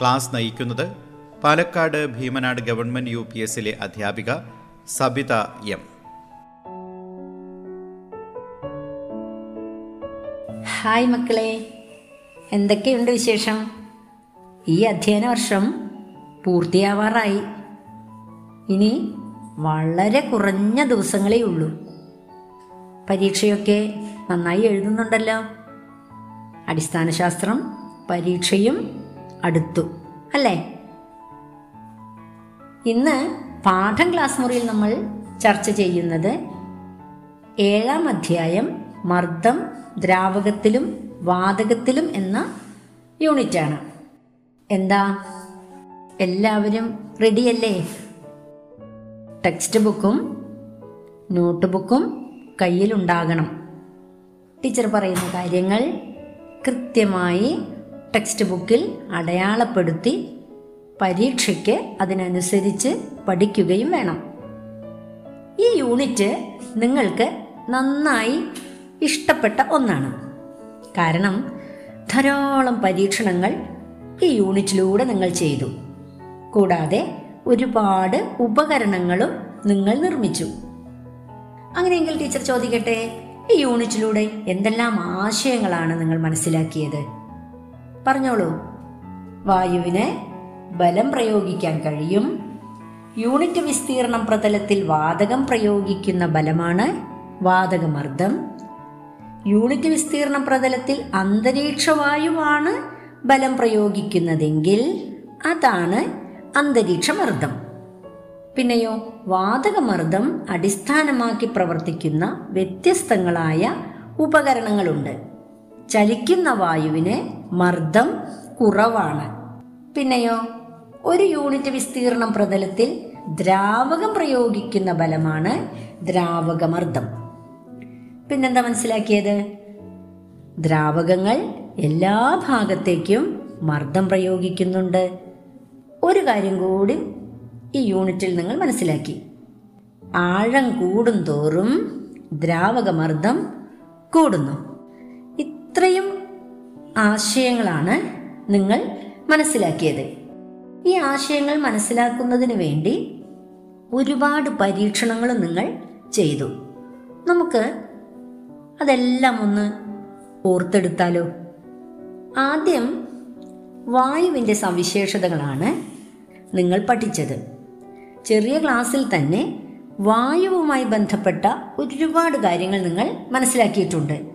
Class നയിക്കുന്നത് Palakkad Bheemanad government U P എസിലെ അധ്യാപിക സബിത എം. ഹായ് മക്കളെ. എന്തൊക്കെയുണ്ട് വിശേഷം? ഈ അധ്യയന വർഷം പൂർത്തിയാവാറായി. ഇനി വളരെ കുറഞ്ഞ ദിവസങ്ങളേ ഉള്ളൂ. പരീക്ഷയൊക്കെ നന്നായി എഴുതുന്നുണ്ടല്ലോ. അടിസ്ഥാന ശാസ്ത്രം പരീക്ഷയും അടുത്തു അല്ലേ? ഇന്ന് പാഠം ക്ലാസ് മുറിയിൽ നമ്മൾ ചർച്ച ചെയ്യുന്നത് ഏഴാം അധ്യായം മർദ്ദം ദ്രാവകത്തിലും വാതകത്തിലും എന്ന യൂണിറ്റാണ്. എന്താ? എല്ലാവരും റെഡിയല്ലേ ടെക്സ്റ്റ് ബുക്കും നോട്ട് ബുക്കും കയ്യിലുണ്ടാകണം. ടീച്ചർ പറയുന്ന കാര്യങ്ങൾ കൃത്യമായി ടെക്സ്റ്റ് ബുക്കിൽ അടയാളപ്പെടുത്തി പരീക്ഷയ്ക്ക് അതിനനുസരിച്ച് പഠിക്കുകയും വേണം. ഈ യൂണിറ്റ് നിങ്ങൾക്ക് നന്നായി ഇഷ്ടപ്പെട്ട ഒന്നാണ്. കാരണം ധാരാളം പരീക്ഷണങ്ങൾ ഈ യൂണിറ്റിലൂടെ നിങ്ങൾ ചെയ്തു. കൂടാതെ ഒരുപാട് ഉപകരണങ്ങളും നിങ്ങൾ നിർമ്മിച്ചു. അങ്ങനെയെങ്കിൽ ടീച്ചർ ചോദിക്കട്ടെ ഈ യൂണിറ്റിലൂടെ എന്തെല്ലാം ആശയങ്ങളാണ് നിങ്ങൾ മനസ്സിലാക്കിയത്? പറഞ്ഞോളൂ. വായുവിന് ബലം പ്രയോഗിക്കാൻ കഴിയും. യൂണിറ്റ് വിസ്തീർണം പ്രതലത്തിൽ വാതകം പ്രയോഗിക്കുന്ന ബലമാണ് വാതകമർദ്ദം. യൂണിറ്റ് വിസ്തീർണ പ്രതലത്തിൽ അന്തരീക്ഷവായുവാണ് ബലം പ്രയോഗിക്കുന്നതെങ്കിൽ അതാണ് അന്തരീക്ഷമർദ്ദം. പിന്നെയോ വാതകമർദ്ദം അടിസ്ഥാനമാക്കി പ്രവർത്തിക്കുന്ന വ്യത്യസ്തങ്ങളായ ഉപകരണങ്ങളുണ്ട്. ചലിക്കുന്ന വായുവിന് മർദ്ദം കുറവാണ്. പിന്നെയോ ഒരു യൂണിറ്റ് വിസ്തീർണം പ്രതലത്തിൽ ദ്രാവകം പ്രയോഗിക്കുന്ന ബലമാണ് ദ്രാവകമർദ്ദം. പിന്നെന്താ മനസ്സിലാക്കിയത്? ദ്രാവകങ്ങൾ എല്ലാ ഭാഗത്തേക്കും മർദ്ദം പ്രയോഗിക്കുന്നുണ്ട്. ഒരു കാര്യം കൂടി ഈ യൂണിറ്റിൽ നിങ്ങൾ മനസ്സിലാക്കി. ആഴം കൂടും തോറും ദ്രാവകമർദ്ദം കൂടുന്നു. ഇത്രയും ആശയങ്ങളാണ് നിങ്ങൾ മനസ്സിലാക്കിയത്. ഈ ആശയങ്ങൾ മനസ്സിലാക്കുന്നതിന് വേണ്ടി ഒരുപാട് പരീക്ഷണങ്ങൾ നിങ്ങൾ ചെയ്തു. നമുക്ക് അതെല്ലാം ഒന്ന് ഓർത്തെടുത്താലോ? ആദ്യം വായുവിന്റെ സവിശേഷതകളാണ് നിങ്ങൾ പഠിച്ചത്. ചെറിയ ക്ലാസ്സിൽ തന്നെ വായുവുമായി ബന്ധപ്പെട്ട ഒരുപാട് കാര്യങ്ങൾ നിങ്ങൾ മനസ്സിലാക്കിയിട്ടുണ്ട്.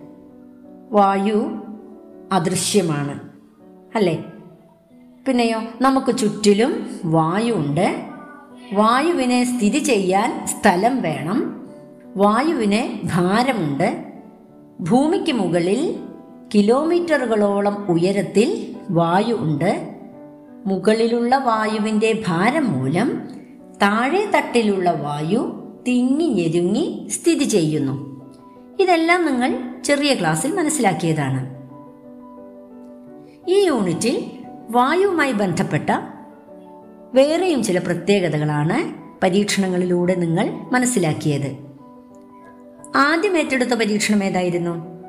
വായു അദൃശ്യമാണ്. അല്ലേ? പിന്നെയോ നമുക്ക് ചുറ്റിലും വായു ഉണ്ട്. വായുവിനെ സ്ഥിതി ചെയ്യാൻ സ്ഥലം വേണം. വായുവിന് ഭാരമുണ്ട്. ഭൂമിക്ക് മുകളിൽ കിലോമീറ്ററുകളോളം ഉയരത്തിൽ വായു ഉണ്ട്. മുകളിലുള്ള വായുവിന്റെ ഭാരം മൂലം താഴെ തട്ടിലുള്ള വായു തിങ്ങി ഞെരുങ്ങി സ്ഥിതി ചെയ്യുന്നു. ഇതെല്ലാം നിങ്ങൾ ചെറിയ ക്ലാസ്സിൽ മനസ്സിലാക്കിയതാണ്. ഈ യൂണിറ്റിൽ വായുവുമായി ബന്ധപ്പെട്ട വേറെയും ചില പ്രത്യേകതകളാണ് പരീക്ഷണങ്ങളിലൂടെ നിങ്ങൾ മനസ്സിലാക്കിയത്. ആദ്യം ഏറ്റെടുത്ത പരീക്ഷണം ഏതായിരുന്നു?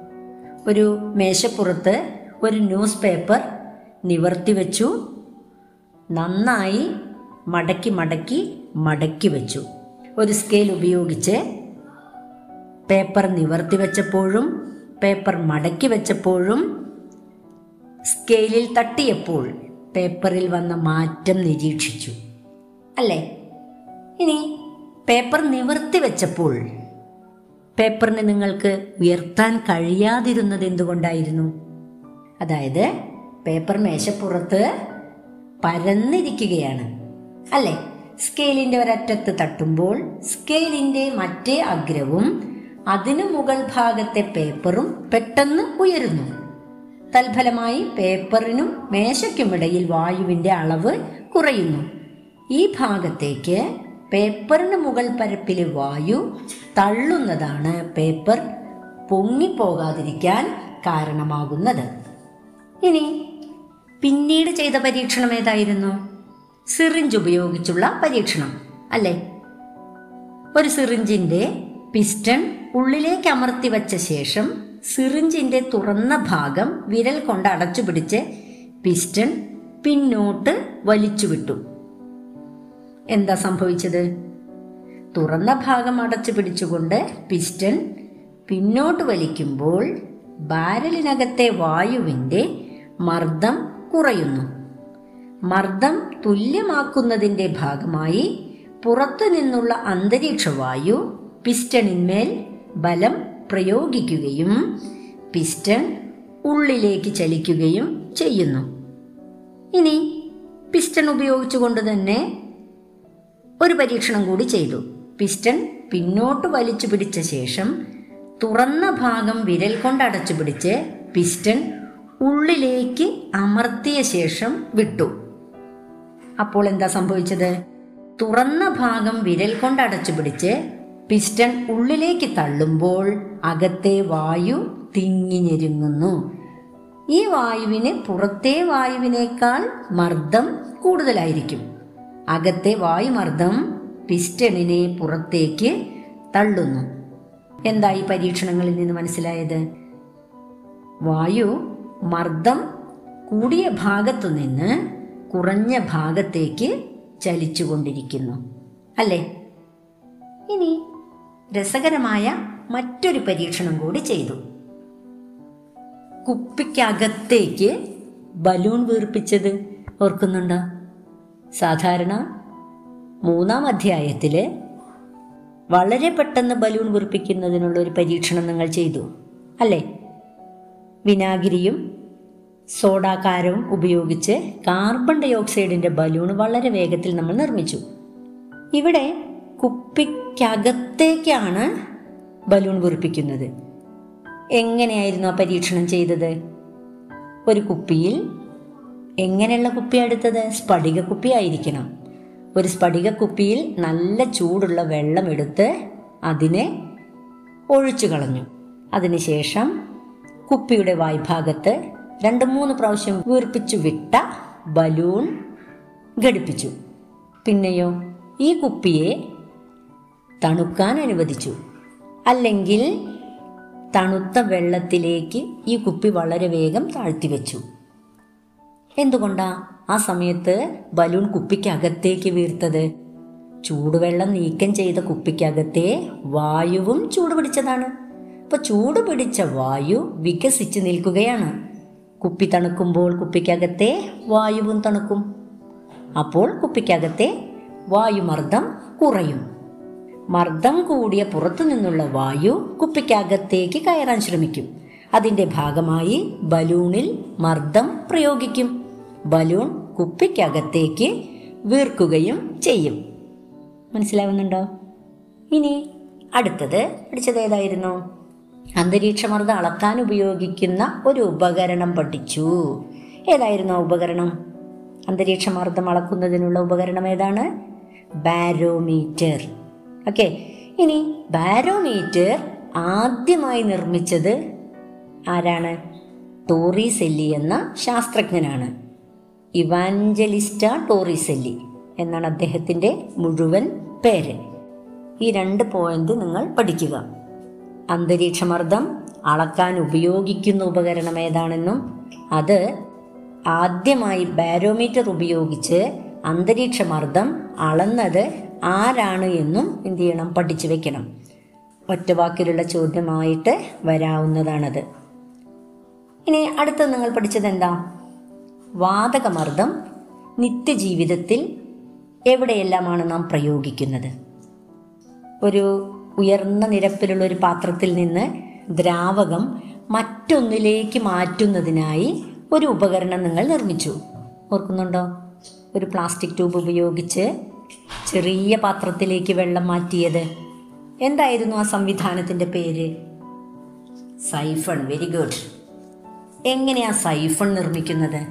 ഒരു മേശപ്പുറത്ത് ഒരു ന്യൂസ് പേപ്പർ നിവർത്തി വെച്ചു നന്നായി മടക്കി മടക്കി മടക്കി വെച്ചു. ഒരു സ്കെയിൽ ഉപയോഗിച്ച് പേപ്പർ നിവർത്തി വെച്ചപ്പോഴും പേപ്പർ മടക്കി വെച്ചപ്പോഴും സ്കെയിലിൽ തട്ടിയപ്പോൾ പേപ്പറിൽ വന്ന മാറ്റം നിരീക്ഷിച്ചു. അല്ലേ? ഇനി പേപ്പർ നിവർത്തി വെച്ചപ്പോൾ പേപ്പറിനെ നിങ്ങൾക്ക് ഉയർത്താൻ കഴിയാതിരുന്നത് എന്തുകൊണ്ടായിരുന്നു? അതായത് പേപ്പർ മേശപ്പുറത്ത് പരന്നിരിക്കുകയാണ്. അല്ലേ? സ്കെയിലിന്റെ ഒരറ്റത്ത് തട്ടുമ്പോൾ സ്കെയിലിന്റെ മറ്റേ അഗ്രവും അതിനു മുകൾ ഭാഗത്തെ പേപ്പറും പെട്ടെന്ന് ഉയരുന്നു. തൽഫലമായി പേപ്പറിനും മേശയ്ക്കുമിടയിൽ വായുവിന്റെ അളവ് കുറയുന്നു. ഈ ഭാഗത്തേക്ക് പേപ്പറിന് മുകൾ പരപ്പിലെ വായു തള്ളുന്നതാണ് പേപ്പർ പൊങ്ങിപ്പോകാതിരിക്കാൻ കാരണമാകുന്നത്. ഇനി പിന്നീട് ചെയ്ത പരീക്ഷണം ഏതായിരുന്നു? സിറിഞ്ച് ഉപയോഗിച്ചുള്ള പരീക്ഷണം അല്ലേ? ഒരു സിറിഞ്ചിന്റെ പിസ്റ്റൺ ഉള്ളിലേക്ക് അമർത്തി വച്ച ശേഷം സിറിഞ്ചിന്റെ തുറന്ന ഭാഗം വിരൽ കൊണ്ട് അടച്ചു പിടിച്ച് പിസ്റ്റൺ പിന്നോട്ട് വലിച്ചുവിട്ടു എന്താ സംഭവിച്ചത്? തുറന്ന ഭാഗം അടച്ചു പിടിച്ചുകൊണ്ട് പിസ്റ്റൺ പിന്നോട്ട് വലിക്കുമ്പോൾ ബാരലിനകത്തെ വായുവിന്റെ മർദ്ദം കുറയുന്നു. മർദ്ദം തുല്യമാക്കുന്നതിന്റെ ഭാഗമായി പുറത്തു നിന്നുള്ള അന്തരീക്ഷ വായു പിസ്റ്റണിന്മേൽ ബലം പ്രയോഗിക്കുകയും പിസ്റ്റൺ ഉള്ളിലേക്ക് ചലിക്കുകയും ചെയ്യുന്നു. ഇനി പിസ്റ്റൺ ഉപയോഗിച്ചുകൊണ്ട് തന്നെ ഒരു പരീക്ഷണം കൂടി ചെയ്തു. പിസ്റ്റൺ പിന്നോട്ട് വലിച്ചു പിടിച്ച ശേഷം തുറന്ന ഭാഗം വിരൽ കൊണ്ട് അടച്ചു പിടിച്ച് പിസ്റ്റൺ ഉള്ളിലേക്ക് അമർത്തിയ ശേഷം വിട്ടു. അപ്പോൾ എന്താ സംഭവിച്ചത്? തുറന്ന ഭാഗം വിരൽ കൊണ്ട് അടച്ചു പിടിച്ച് പിസ്റ്റൺ ഉള്ളിലേക്ക് തള്ളുമ്പോൾ അകത്തെ വായു തിങ്ങി ഞെരുങ്ങുന്നു. ഈ വായുവിന് പുറത്തെ വായുവിനേക്കാൾ മർദ്ദം കൂടുതലായിരിക്കും. അകത്തെ വായുമർദ്ദം പിസ്റ്റണിനെ പുറത്തേക്ക് തള്ളുന്നു. എന്താ ഈ പരീക്ഷണങ്ങളിൽ നിന്ന് മനസ്സിലായത്? വായു മർദ്ദം കൂടിയ ഭാഗത്തു നിന്ന് കുറഞ്ഞ ഭാഗത്തേക്ക് ചലിച്ചുകൊണ്ടിരിക്കുന്നു. അല്ലേ? ഇനി രസകരമായ മറ്റൊരു പരീക്ഷണം കൂടി ചെയ്തു. കുപ്പിക്കകത്തേക്ക് ബലൂൺ വീർപ്പിച്ചത് ഓർക്കുന്നുണ്ടോ? സാധാരണ മൂന്നാം അധ്യായത്തിൽ വളരെ പെട്ടെന്ന് ബലൂൺ വീർപ്പിക്കുന്നതിനുള്ള ഒരു പരീക്ഷണം നിങ്ങൾ ചെയ്തു അല്ലേ? വിനാഗിരിയും സോഡാകാരവും ഉപയോഗിച്ച് കാർബൺ ഡൈ ഓക്സൈഡിന്റെ ബലൂൺ വളരെ വേഗത്തിൽ നമ്മൾ നിർമ്മിച്ചു. ഇവിടെ കുപ്പിക്കകത്തേക്കാണ് ബലൂൺ വീർപ്പിക്കുന്നത്. എങ്ങനെയായിരുന്നു ആ പരീക്ഷണം ചെയ്തത്? ഒരു കുപ്പിയിൽ എങ്ങനെയുള്ള കുപ്പി എടുത്തത്? സ്ഫടിക കുപ്പി ആയിരിക്കണം ഒരു സ്ഫടിക കുപ്പിയിൽ നല്ല ചൂടുള്ള വെള്ളം എടുത്ത് അതിനെ ഒഴിച്ചു കളഞ്ഞു. അതിനുശേഷം കുപ്പിയുടെ വായ്ഭാഗത്ത് രണ്ട് മൂന്ന് പ്രാവശ്യം വീർപ്പിച്ചു വിട്ട ബലൂൺ ഘടിപ്പിച്ചു. പിന്നെയോ ഈ കുപ്പിയെ തണുക്കാൻ അനുവദിച്ചു. അല്ലെങ്കിൽ തണുത്ത വെള്ളത്തിലേക്ക് ഈ കുപ്പി വളരെ വേഗം താഴ്ത്തി വെച്ചു എന്തുകൊണ്ടാ ആ സമയത്ത് ബലൂൺ കുപ്പിക്കകത്തേക്ക് വീർത്തത്? ചൂടുവെള്ളം നീക്കം ചെയ്ത കുപ്പിക്കകത്തെ വായുവും ചൂട് പിടിച്ചതാണ് അപ്പൊ ചൂട് പിടിച്ച വായു വികസിച്ച് നിൽക്കുകയാണ്. കുപ്പി തണുക്കുമ്പോൾ കുപ്പിക്കകത്തെ വായുവും തണുക്കും. അപ്പോൾ കുപ്പിക്കകത്തെ വായുമർദ്ദം കുറയും. മർദ്ദം കൂടിയ പുറത്തു നിന്നുള്ള വായു കുപ്പിക്കകത്തേക്ക് കയറാൻ ശ്രമിക്കും. അതിന്റെ ഭാഗമായി ബലൂണിൽ മർദ്ദം പ്രയോഗിക്കും. ബലൂൺ കുപ്പിക്കകത്തേക്ക് വീർക്കുകയും ചെയ്യും. മനസ്സിലാവുന്നുണ്ടോ? ഇനി അടുത്തത് പഠിച്ചത് ഏതായിരുന്നു? അന്തരീക്ഷമർദ്ദം അളക്കാൻ ഉപയോഗിക്കുന്ന ഒരു ഉപകരണം പഠിച്ചു. ഏതായിരുന്നു ആ ഉപകരണം? അന്തരീക്ഷമർദ്ദം അളക്കുന്നതിനുള്ള ഉപകരണം ഏതാണ്? ബാരോമീറ്റർ. ഓക്കെ. ഇനി ബാരോമീറ്റർ ആദ്യമായി നിർമ്മിച്ചത് ആരാണ്? ടോറിസെല്ലി എന്ന ശാസ്ത്രജ്ഞനാണ്. ഇവാഞ്ചലിസ്റ്റ ടോറിസെല്ലി എന്നാണ് അദ്ദേഹത്തിന്റെ മുഴുവൻ പേര്. ഈ രണ്ട് പോയിന്റ് നിങ്ങൾ പഠിക്കുക. അന്തരീക്ഷമർദ്ദം അളക്കാൻ ഉപയോഗിക്കുന്ന ഉപകരണം ഏതാണെന്നും അത് ആദ്യമായി ബാരോമീറ്റർ ഉപയോഗിച്ച് അന്തരീക്ഷമർദ്ദം അളന്നത് ആരാണ് എന്നും എന്ത് ചെയ്യണം? പഠിച്ചു വെക്കണം. ഒറ്റവാക്കിലുള്ള ചോദ്യമായിട്ട് വരാവുന്നതാണത്. ഇനി അടുത്ത നിങ്ങൾ പഠിച്ചത് എന്താ? വാതകമർദ്ദം നിത്യജീവിതത്തിൽ എവിടെയെല്ലാമാണ് നാം പ്രയോഗിക്കുന്നത്? ഒരു ഉയർന്ന നിരപ്പിലുള്ള ഒരു പാത്രത്തിൽ നിന്ന് ദ്രാവകം മറ്റൊന്നിലേക്ക് മാറ്റുന്നതിനായി ഒരു ഉപകരണം നിങ്ങൾ നിർമ്മിച്ചു. ഓർക്കുന്നുണ്ടോ? ഒരു പ്ലാസ്റ്റിക് ട്യൂബ് ഉപയോഗിച്ച് ചെറിയ പാത്രത്തിലേക്ക് വെള്ളം മാറ്റിയത്. എന്തായിരുന്നു ആ സംവിധാനത്തിന്റെ പേര്? സൈഫൺ വെരി ഗുഡ് എങ്ങനെയാ സൈഫൺ നിർമ്മിക്കുന്നത്?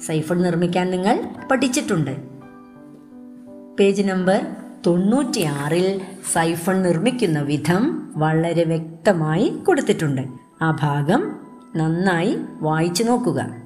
സൈഫൺ നിർമ്മിക്കാൻ നിങ്ങൾ പഠിച്ചിട്ടുണ്ട്. പേജ് നമ്പർ തൊണ്ണൂറ്റിയാറിൽ സൈഫൺ നിർമ്മിക്കുന്ന വിധം വളരെ വ്യക്തമായി കൊടുത്തിട്ടുണ്ട്. ആ ഭാഗം നന്നായി വായിച്ചു നോക്കുക.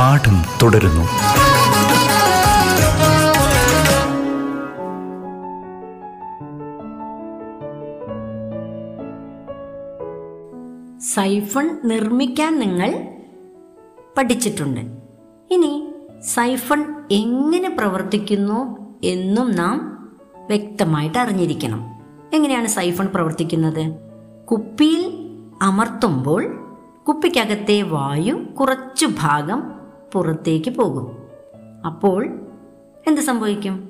പാഠം തുടരുന്നു. സൈഫൺ നിർമ്മിക്കാൻ നിങ്ങൾ പഠിച്ചിട്ടുണ്ട്. ഇനി സൈഫൺ എങ്ങനെ പ്രവർത്തിക്കുന്നു എന്നും നാം വ്യക്തമായിട്ട് അറിഞ്ഞിരിക്കണം. എങ്ങനെയാണ് സൈഫൺ പ്രവർത്തിക്കുന്നത്? കുപ്പിയിൽ അമർത്തുമ്പോൾ കുപ്പിക്കകത്തെ വായു കുറച്ചു ഭാഗം പുറത്തേക്ക് പോകും. അപ്പോൾ എന്ത് സംഭവിക്കും?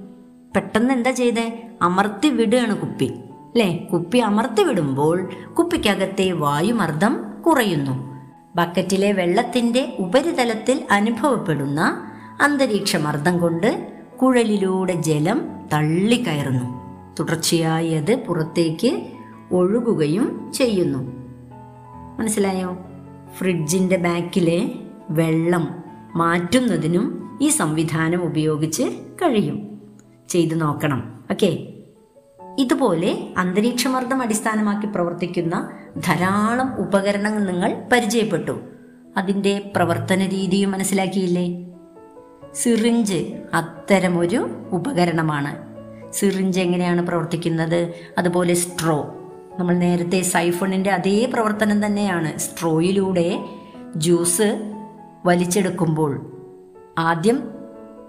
പെട്ടെന്ന് എന്താ ചെയ്തേ? അമർത്തി വിടുകയാണ് കുപ്പി. അല്ലേ കുപ്പി അമർത്തി വിടുമ്പോൾ കുപ്പിക്കകത്തെ വായുമർദ്ദം കുറയുന്നു. ബക്കറ്റിലെ വെള്ളത്തിന്റെ ഉപരിതലത്തിൽ അനുഭവപ്പെടുന്ന അന്തരീക്ഷ മർദ്ദം കൊണ്ട് കുഴലിലൂടെ ജലം തള്ളിക്കയറുന്നു. തുടർച്ചയായി അത് പുറത്തേക്ക് ഒഴുകുകയും ചെയ്യുന്നു. മനസ്സിലായോ? ഫ്രിഡ്ജിന്റെ ബാക്കിലെ വെള്ളം മാറ്റുന്നതിനും ഈ സംവിധാനം ഉപയോഗിച്ച് കഴിയും. ചെയ്തു നോക്കണം. ഓക്കെ? ഇതുപോലെ അന്തരീക്ഷമർദ്ദം അടിസ്ഥാനമാക്കി പ്രവർത്തിക്കുന്ന ധാരാളം ഉപകരണങ്ങൾ നിങ്ങൾ പരിചയപ്പെട്ടു. അതിന്റെ പ്രവർത്തന രീതിയും മനസ്സിലാക്കിയില്ലേ? സിറിഞ്ച് അത്തരമൊരു ഉപകരണമാണ്. സിറിഞ്ച് എങ്ങനെയാണ് പ്രവർത്തിക്കുന്നത്? അതുപോലെ സ്ട്രോ. നമ്മൾ നേരത്തെ സൈഫണിന്റെ അതേ പ്രവർത്തനം തന്നെയാണ്. സ്ട്രോയിലൂടെ ജ്യൂസ് വലിച്ചെടുക്കുമ്പോൾ. ആദ്യം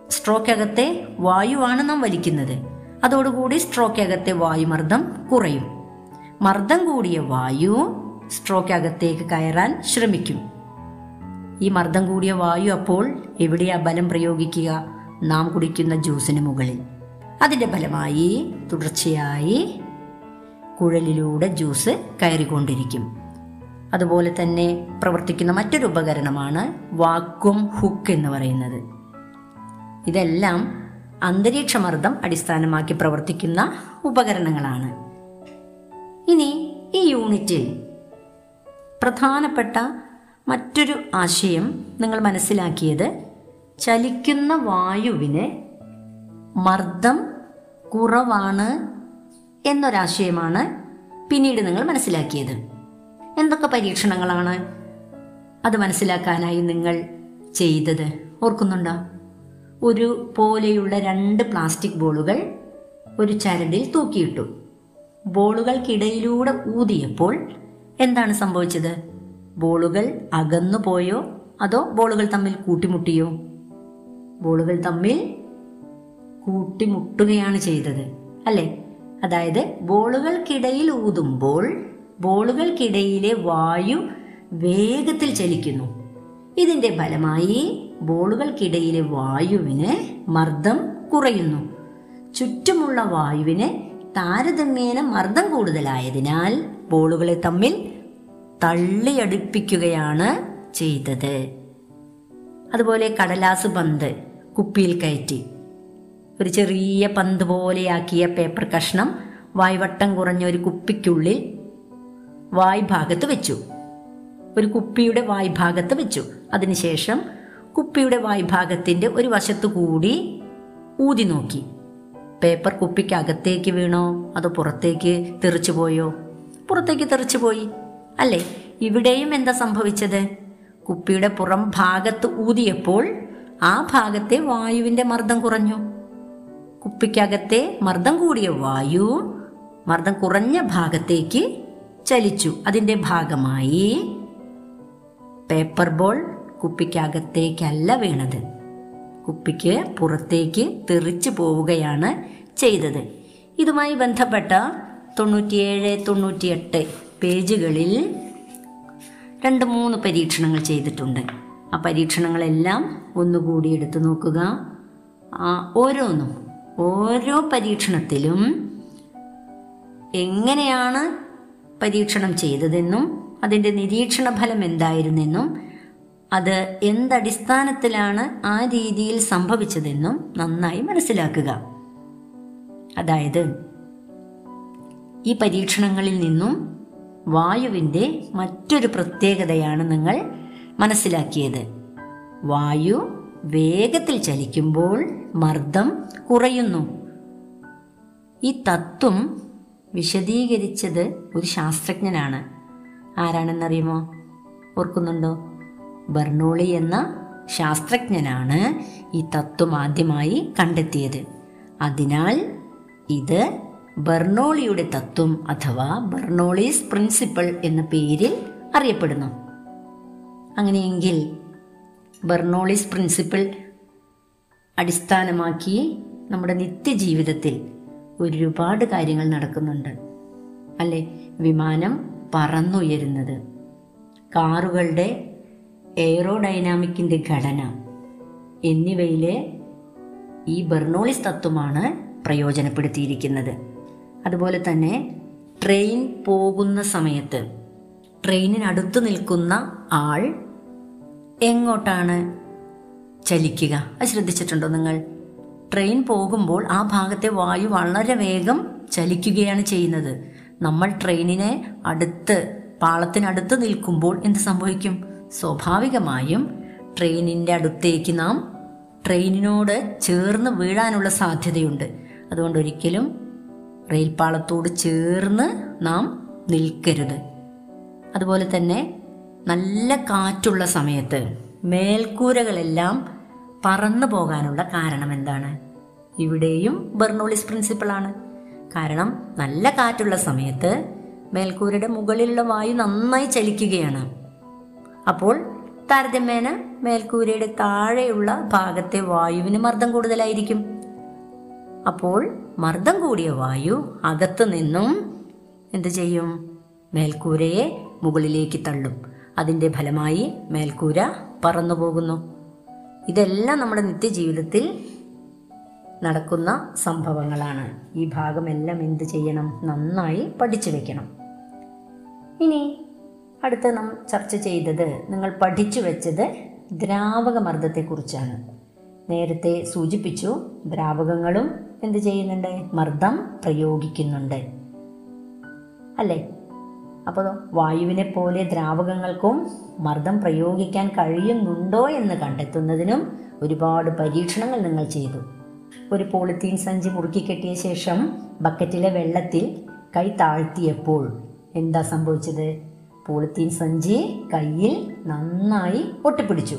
സ്ട്രോക്കകത്തെ വായുവാണ് നാം വലിക്കുന്നത്. അതോടുകൂടി സ്ട്രോക്കകത്തെ വായുമർദ്ദം കുറയും. മർദ്ദം കൂടിയ വായു സ്ട്രോക്കകത്തേക്ക് കയറാൻ ശ്രമിക്കും. ഈ മർദ്ദം കൂടിയ വായു അപ്പോൾ എവിടെയാ ബലം പ്രയോഗിക്കുക? നാം കുടിക്കുന്ന ജ്യൂസിന് മുകളിൽ. അതിന്റെ ഫലമായി തുടർച്ചയായി കുഴലിലൂടെ ജ്യൂസ് കയറിക്കൊണ്ടിരിക്കും. അതുപോലെ തന്നെ പ്രവർത്തിക്കുന്ന മറ്റൊരു ഉപകരണമാണ് വാക്വം ഹുക്ക് എന്ന് പറയുന്നത്. ഇതെല്ലാം അന്തരീക്ഷമർദ്ദം അടിസ്ഥാനമാക്കി പ്രവർത്തിക്കുന്ന ഉപകരണങ്ങളാണ്. ഇനി ഈ യൂണിറ്റിൽ പ്രധാനപ്പെട്ട മറ്റൊരു ആശയം നിങ്ങൾ മനസ്സിലാക്കിയത് ചലിക്കുന്ന വായുവിന് മർദ്ദം കുറവാണ് എന്നൊരാശയമാണ് പിന്നീട് നിങ്ങൾ മനസ്സിലാക്കിയത്. എന്തൊക്കെ പരീക്ഷണങ്ങളാണ് അത് മനസ്സിലാക്കാനായി നിങ്ങൾ ചെയ്തത്? ഓർക്കുന്നുണ്ടോ? ഒരു പോലെയുള്ള രണ്ട് പ്ലാസ്റ്റിക് ബോളുകൾ ഒരു ചരടിൽ തൂക്കിയിട്ടു. ബോളുകൾക്കിടയിലൂടെ ഊതിയപ്പോൾ എന്താണ് സംഭവിച്ചത്? ബോളുകൾ അകന്നു പോയോ? അതോ ബോളുകൾ തമ്മിൽ കൂട്ടിമുട്ടിയോ? ബോളുകൾ തമ്മിൽ കൂട്ടിമുട്ടുകയാണ് ചെയ്തത് അല്ലേ? അതായത് ബോളുകൾക്കിടയിൽ ഊതുമ്പോൾ ബോളുകൾക്കിടയിലെ വായു വേഗത്തിൽ ചലിക്കുന്നു. ഇതിന്റെ ഫലമായി ബോളുകൾക്കിടയിലെ വായുവിന് മർദ്ദം കുറയുന്നു. ചുറ്റുമുള്ള വായുവിന് താരതമ്യേന മർദ്ദം കൂടുതലായതിനാൽ ബോളുകളെ തമ്മിൽ തള്ളിയടുപ്പിക്കുകയാണ് ചെയ്തത്. അതുപോലെ കടലാസ് പന്ത് കുപ്പിയിൽ കയറ്റി. ഒരു ചെറിയ പന്ത് പോലെയാക്കിയ പേപ്പർ കഷ്ണം വായ്വട്ടം കുറഞ്ഞ ഒരു കുപ്പിക്കുള്ളിൽ വായ്ഭാഗത്ത് വെച്ചു. ഒരു കുപ്പിയുടെ വായ്ഭാഗത്ത് വെച്ചു. അതിനുശേഷം കുപ്പിയുടെ വായ്ഭാഗത്തിന്റെ ഒരു വശത്തു കൂടി ഊതി നോക്കി. പേപ്പർ കുപ്പിക്കകത്തേക്ക് വീണോ? അതോ പുറത്തേക്ക് തെറിച്ചു പോയോ? പുറത്തേക്ക് തെറിച്ചു പോയി. അല്ലേ? ഇവിടെയും എന്താ സംഭവിച്ചത്? കുപ്പിയുടെ പുറം ഭാഗത്ത് ഊതിയപ്പോൾ ആ ഭാഗത്തെ വായുവിന്റെ മർദ്ദം കുറഞ്ഞു. കുപ്പിക്കകത്തെ മർദ്ദം കൂടിയ വായു മർദ്ദം കുറഞ്ഞ ഭാഗത്തേക്ക് ചലിച്ചു. അതിന്റെ ഭാഗമായി പേപ്പർ ബോൾ കുപ്പിക്കകത്തേക്കല്ല വീണത്. കുപ്പിക്ക് പുറത്തേക്ക് തെറിച്ചു പോവുകയാണ് ചെയ്തത്. ഇതുമായി ബന്ധപ്പെട്ട തൊണ്ണൂറ്റിയേഴ് തൊണ്ണൂറ്റിയെട്ട് പേജുകളിൽ രണ്ട് മൂന്ന് പരീക്ഷണങ്ങൾ ചെയ്തിട്ടുണ്ട്. ആ പരീക്ഷണങ്ങളെല്ലാം ഒന്നുകൂടി എടുത്തു നോക്കുക. ഓരോന്നും ഓരോ പരീക്ഷണത്തിലും എങ്ങനെയാണ് പരീക്ഷണം ചെയ്തതെന്നും അതിന്റെ നിരീക്ഷണ ഫലം എന്തായിരുന്നെന്നും അത് എന്തടിസ്ഥാനത്തിലാണ് ആ രീതിയിൽ സംഭവിച്ചതെന്നും നന്നായി മനസ്സിലാക്കുക. അതായത് ഈ പരീക്ഷണങ്ങളിൽ നിന്നും വായുവിന്റെ മറ്റൊരു പ്രത്യേകതയാണ് നിങ്ങൾ മനസ്സിലാക്കിയത്. വായു വേഗത്തിൽ ചലിക്കുമ്പോൾ മർദ്ദം കുറയുന്നു. ഈ തത്വം വിശദീകരിച്ചത് ഒരു ശാസ്ത്രജ്ഞനാണ്. ആരാണെന്നറിയുമോ? ഓർക്കുന്നുണ്ടോ? ബർണോളി എന്ന ശാസ്ത്രജ്ഞനാണ് ഈ തത്വം ആദ്യമായി കണ്ടെത്തിയത്. അതിനാൽ ഇത് ബർണോളിയുടെ തത്വം അഥവാ ബർണോളീസ് പ്രിൻസിപ്പിൾ എന്ന പേരിൽ അറിയപ്പെടുന്നു. അങ്ങനെയെങ്കിൽ ബർണോളീസ് പ്രിൻസിപ്പിൾ അടിസ്ഥാനമാക്കി നമ്മുടെ നിത്യജീവിതത്തിൽ ഒരുപാട് കാര്യങ്ങൾ നടക്കുന്നുണ്ട്. അല്ലെ? വിമാനം പറന്നുയരുന്നത്. കാറുകളുടെ എയറോഡൈനാമിക്കിന്റെ ഘടന എന്നിവയിലെ ഈ ബെർണോളിസ് തത്വമാണ് പ്രയോജനപ്പെടുത്തിയിരിക്കുന്നത്. അതുപോലെ തന്നെ ട്രെയിൻ പോകുന്ന സമയത്ത് ട്രെയിനിനടുത്ത് നിൽക്കുന്ന ആൾ എങ്ങോട്ടാണ് ചലിക്കുക? അത് ശ്രദ്ധിച്ചിട്ടുണ്ടോ നിങ്ങൾ? ട്രെയിൻ പോകുമ്പോൾ ആ ഭാഗത്തെ വായു വളരെ വേഗം ചലിക്കുകയാണ് ചെയ്യുന്നത്. നമ്മൾ ട്രെയിനിനെ അടുത്ത് പാളത്തിനടുത്ത് നിൽക്കുമ്പോൾ എന്ത് സംഭവിക്കും? സ്വാഭാവികമായും ട്രെയിനിന്റെ അടുത്തേക്ക് നാം ട്രെയിനിനോട് ചേർന്ന് വീഴാനുള്ള സാധ്യതയുണ്ട്. അതുകൊണ്ട് ഒരിക്കലും റെയിൽപാളത്തോട് ചേർന്ന് നാം നിൽക്കരുത്. അതുപോലെ തന്നെ നല്ല കാറ്റുള്ള സമയത്ത് മേൽക്കൂരകളെല്ലാം പറന്നു പോകാനുള്ള കാരണം എന്താണ്? ഇവിടെയും ബെർണോളിസ് പ്രിൻസിപ്പിളാണ് കാരണം നല്ല കാറ്റുള്ള സമയത്ത് മേൽക്കൂരയുടെ മുകളിലുള്ള വായു നന്നായി ചലിക്കുകയാണ്. അപ്പോൾ താരതമ്യേന മേൽക്കൂരയുടെ താഴെയുള്ള ഭാഗത്തെ വായുവിന് മർദ്ദം കൂടുതലായിരിക്കും. അപ്പോൾ മർദ്ദം കൂടിയ വായു അകത്തു നിന്നും എന്ത് ചെയ്യും? മേൽക്കൂരയെ മുകളിലേക്ക് തള്ളും. അതിന്റെ ഫലമായി മേൽക്കൂര പറന്നു പോകുന്നു. ഇതെല്ലാം നമ്മുടെ നിത്യജീവിതത്തിൽ നടക്കുന്ന സംഭവങ്ങളാണ്. ഈ ഭാഗമെല്ലാം എന്ത് ചെയ്യണം? നന്നായി പഠിച്ചു വെക്കണം. ഇനി അടുത്ത നാം ചർച്ച ചെയ്തത് നിങ്ങൾ പഠിച്ചു വെച്ചത് ദ്രാവക നേരത്തെ സൂചിപ്പിച്ചു ദ്രാവകങ്ങളും എന്ത് ചെയ്യുന്നുണ്ട്? മർദ്ദം പ്രയോഗിക്കുന്നുണ്ട്. അല്ലേ? അപ്പോൾ വായുവിനെ പോലെ ദ്രാവകങ്ങൾക്കും മർദ്ദം പ്രയോഗിക്കാൻ കഴിയുന്നുണ്ടോ എന്ന് കണ്ടെത്തുന്നതിനും ഒരുപാട് പരീക്ഷണങ്ങൾ നിങ്ങൾ ചെയ്തു. ഒരു പോളിത്തീൻ സഞ്ചി മുറുക്കി കെട്ടിയ ശേഷം ബക്കറ്റിലെ വെള്ളത്തിൽ കൈ താഴ്ത്തിയപ്പോൾ എന്താ സംഭവിച്ചത്? പോളിത്തീൻ സഞ്ചി കയ്യിൽ നന്നായി ഒട്ടിപ്പിടിച്ചു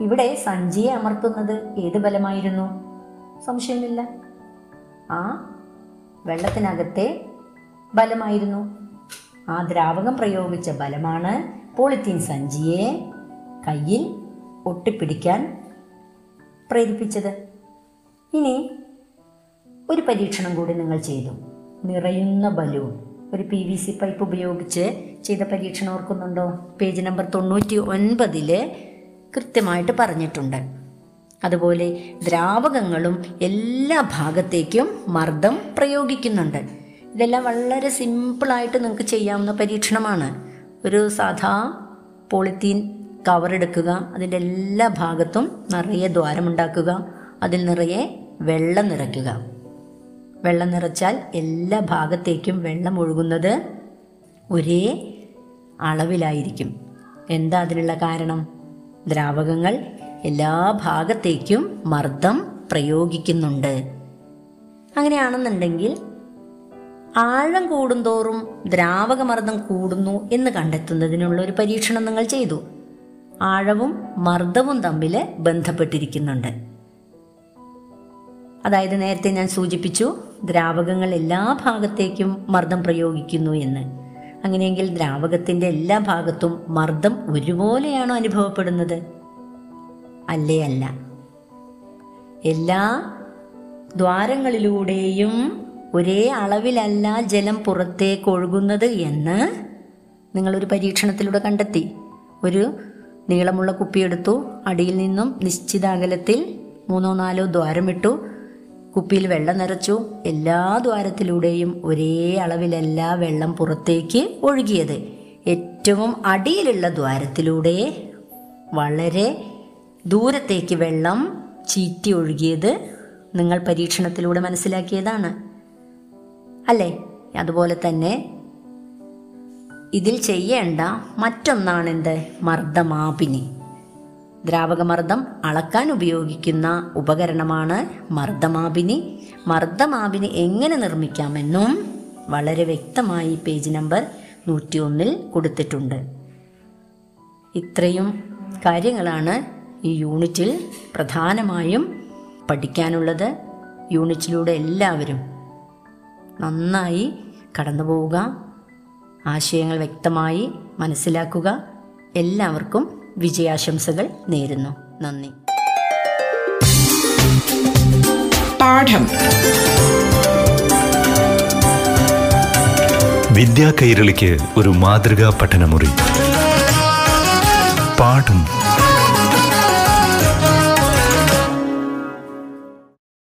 ഇവിടെ സഞ്ചിയെ അമർത്തുന്നത് ഏത് ബലമായിരുന്നു? സംശയമില്ല. ആ വെള്ളത്തിനകത്തെ ബലമായിരുന്നു. ആ ദ്രാവകം പ്രയോഗിച്ച ബലമാണ് പോളിത്തീൻ സഞ്ചിയെ കയ്യിൽ ഒട്ടിപ്പിടിക്കാൻ പ്രേരിപ്പിച്ചത്. ഇനി ഒരു പരീക്ഷണം കൂടി നിങ്ങൾ ചെയ്തു. നിറയുന്ന ബലൂൺ. ഒരു പി വി സി പൈപ്പ് ഉപയോഗിച്ച് ചെയ്ത പരീക്ഷണം ഓർക്കുന്നുണ്ടോ? പേജ് നമ്പർ തൊണ്ണൂറ്റി ഒൻപതിൽ കൃത്യമായിട്ട് പറഞ്ഞിട്ടുണ്ട്. അതുപോലെ ദ്രാവകങ്ങളും എല്ലാ ഭാഗത്തേക്കും മർദ്ദം പ്രയോഗിക്കുന്നുണ്ട്. ഇതെല്ലാം വളരെ സിമ്പിളായിട്ട് നിങ്ങൾക്ക് ചെയ്യാവുന്ന പരീക്ഷണമാണ്. ഒരു സാധാ പോളിത്തീൻ കവറെടുക്കുക അതിന്റെ എല്ലാ ഭാഗത്തും നിറയെ ദ്വാരമുണ്ടാക്കുക അതിൽ നിറയെ വെള്ളം നിറയ്ക്കുക. വെള്ളം നിറച്ചാൽ എല്ലാ ഭാഗത്തേക്കും വെള്ളം ഒഴുകുന്നത് ഒരേ അളവിലായിരിക്കും. എന്താ അതിനുള്ള കാരണം? ദ്രാവകങ്ങൾ എല്ലാ ഭാഗത്തേക്കും മർദ്ദം പ്രയോഗിക്കുന്നുണ്ട്. അങ്ങനെയാണെന്നുണ്ടെങ്കിൽ ആഴം കൂടുന്തോറും ദ്രാവകമർദ്ദം കൂടുന്നു എന്ന് കണ്ടെത്തുന്നതിനുള്ള ഒരു പരീക്ഷണം നിങ്ങൾ ചെയ്തു. ആഴവും മർദ്ദവും തമ്മിൽ ബന്ധപ്പെട്ടിരിക്കുന്നുണ്ട്. അതായത് നേരത്തെ ഞാൻ സൂചിപ്പിച്ചു ദ്രാവകങ്ങൾ എല്ലാ ഭാഗത്തേക്കും മർദ്ദം പ്രയോഗിക്കുന്നു എന്ന്. അങ്ങനെയെങ്കിൽ ദ്രാവകത്തിന്റെ എല്ലാ ഭാഗത്തും മർദ്ദം ഒരുപോലെയാണോ അനുഭവപ്പെടുന്നത്? അല്ലേ അല്ല. എല്ലാ ദ്വാരങ്ങളിലൂടെയും ഒരേ അളവിലല്ല ജലം പുറത്തേക്ക് ഒഴുകുന്നത് എന്ന് നിങ്ങളൊരു പരീക്ഷണത്തിലൂടെ കണ്ടെത്തി. ഒരു നീളമുള്ള കുപ്പിയെടുത്തു അടിയിൽ നിന്നും നിശ്ചിത അകലത്തിൽ മൂന്നോ നാലോ ദ്വാരമിട്ടു കുപ്പിയിൽ വെള്ളം നിറച്ചു. എല്ലാ ദ്വാരത്തിലൂടെയും ഒരേ അളവിലല്ല വെള്ളം പുറത്തേക്ക് ഒഴുകിയത്. ഏറ്റവും അടിയിലുള്ള ദ്വാരത്തിലൂടെ വളരെ ദൂരത്തേക്ക് വെള്ളം ചീറ്റി ഒഴുകിയത് നിങ്ങൾ പരീക്ഷണത്തിലൂടെ മനസ്സിലാക്കിയതാണ്. അല്ലേ? അതുപോലെ തന്നെ ഇതിൽ ചെയ്യേണ്ട മറ്റൊന്നാണ് എന്ത് മർദ്ദമാപിനി. ദ്രാവകമർദ്ദം അളക്കാൻ ഉപയോഗിക്കുന്ന ഉപകരണമാണ് മർദ്ദമാപിനി. മർദ്ദമാപിനി എങ്ങനെ നിർമ്മിക്കാമെന്നും വളരെ വ്യക്തമായി പേജ് നമ്പർ നൂറ്റി ഒന്നിൽ കൊടുത്തിട്ടുണ്ട്. ഇത്രയും കാര്യങ്ങളാണ് ഈ യൂണിറ്റിൽ പ്രധാനമായും പഠിക്കാനുള്ളത്. യൂണിറ്റിലൂടെ എല്ലാവരും നന്നായി കടന്നു പോവുക. ആശയങ്ങൾ വ്യക്തമായി മനസ്സിലാക്കുക. എല്ലാവർക്കും വിജയാശംസകൾ നേരുന്നു. നന്ദി. പാഠം. വിദ്യാ കൈരളിക്ക് ഒരു മാതൃകാ പഠനമുറി. പാഠം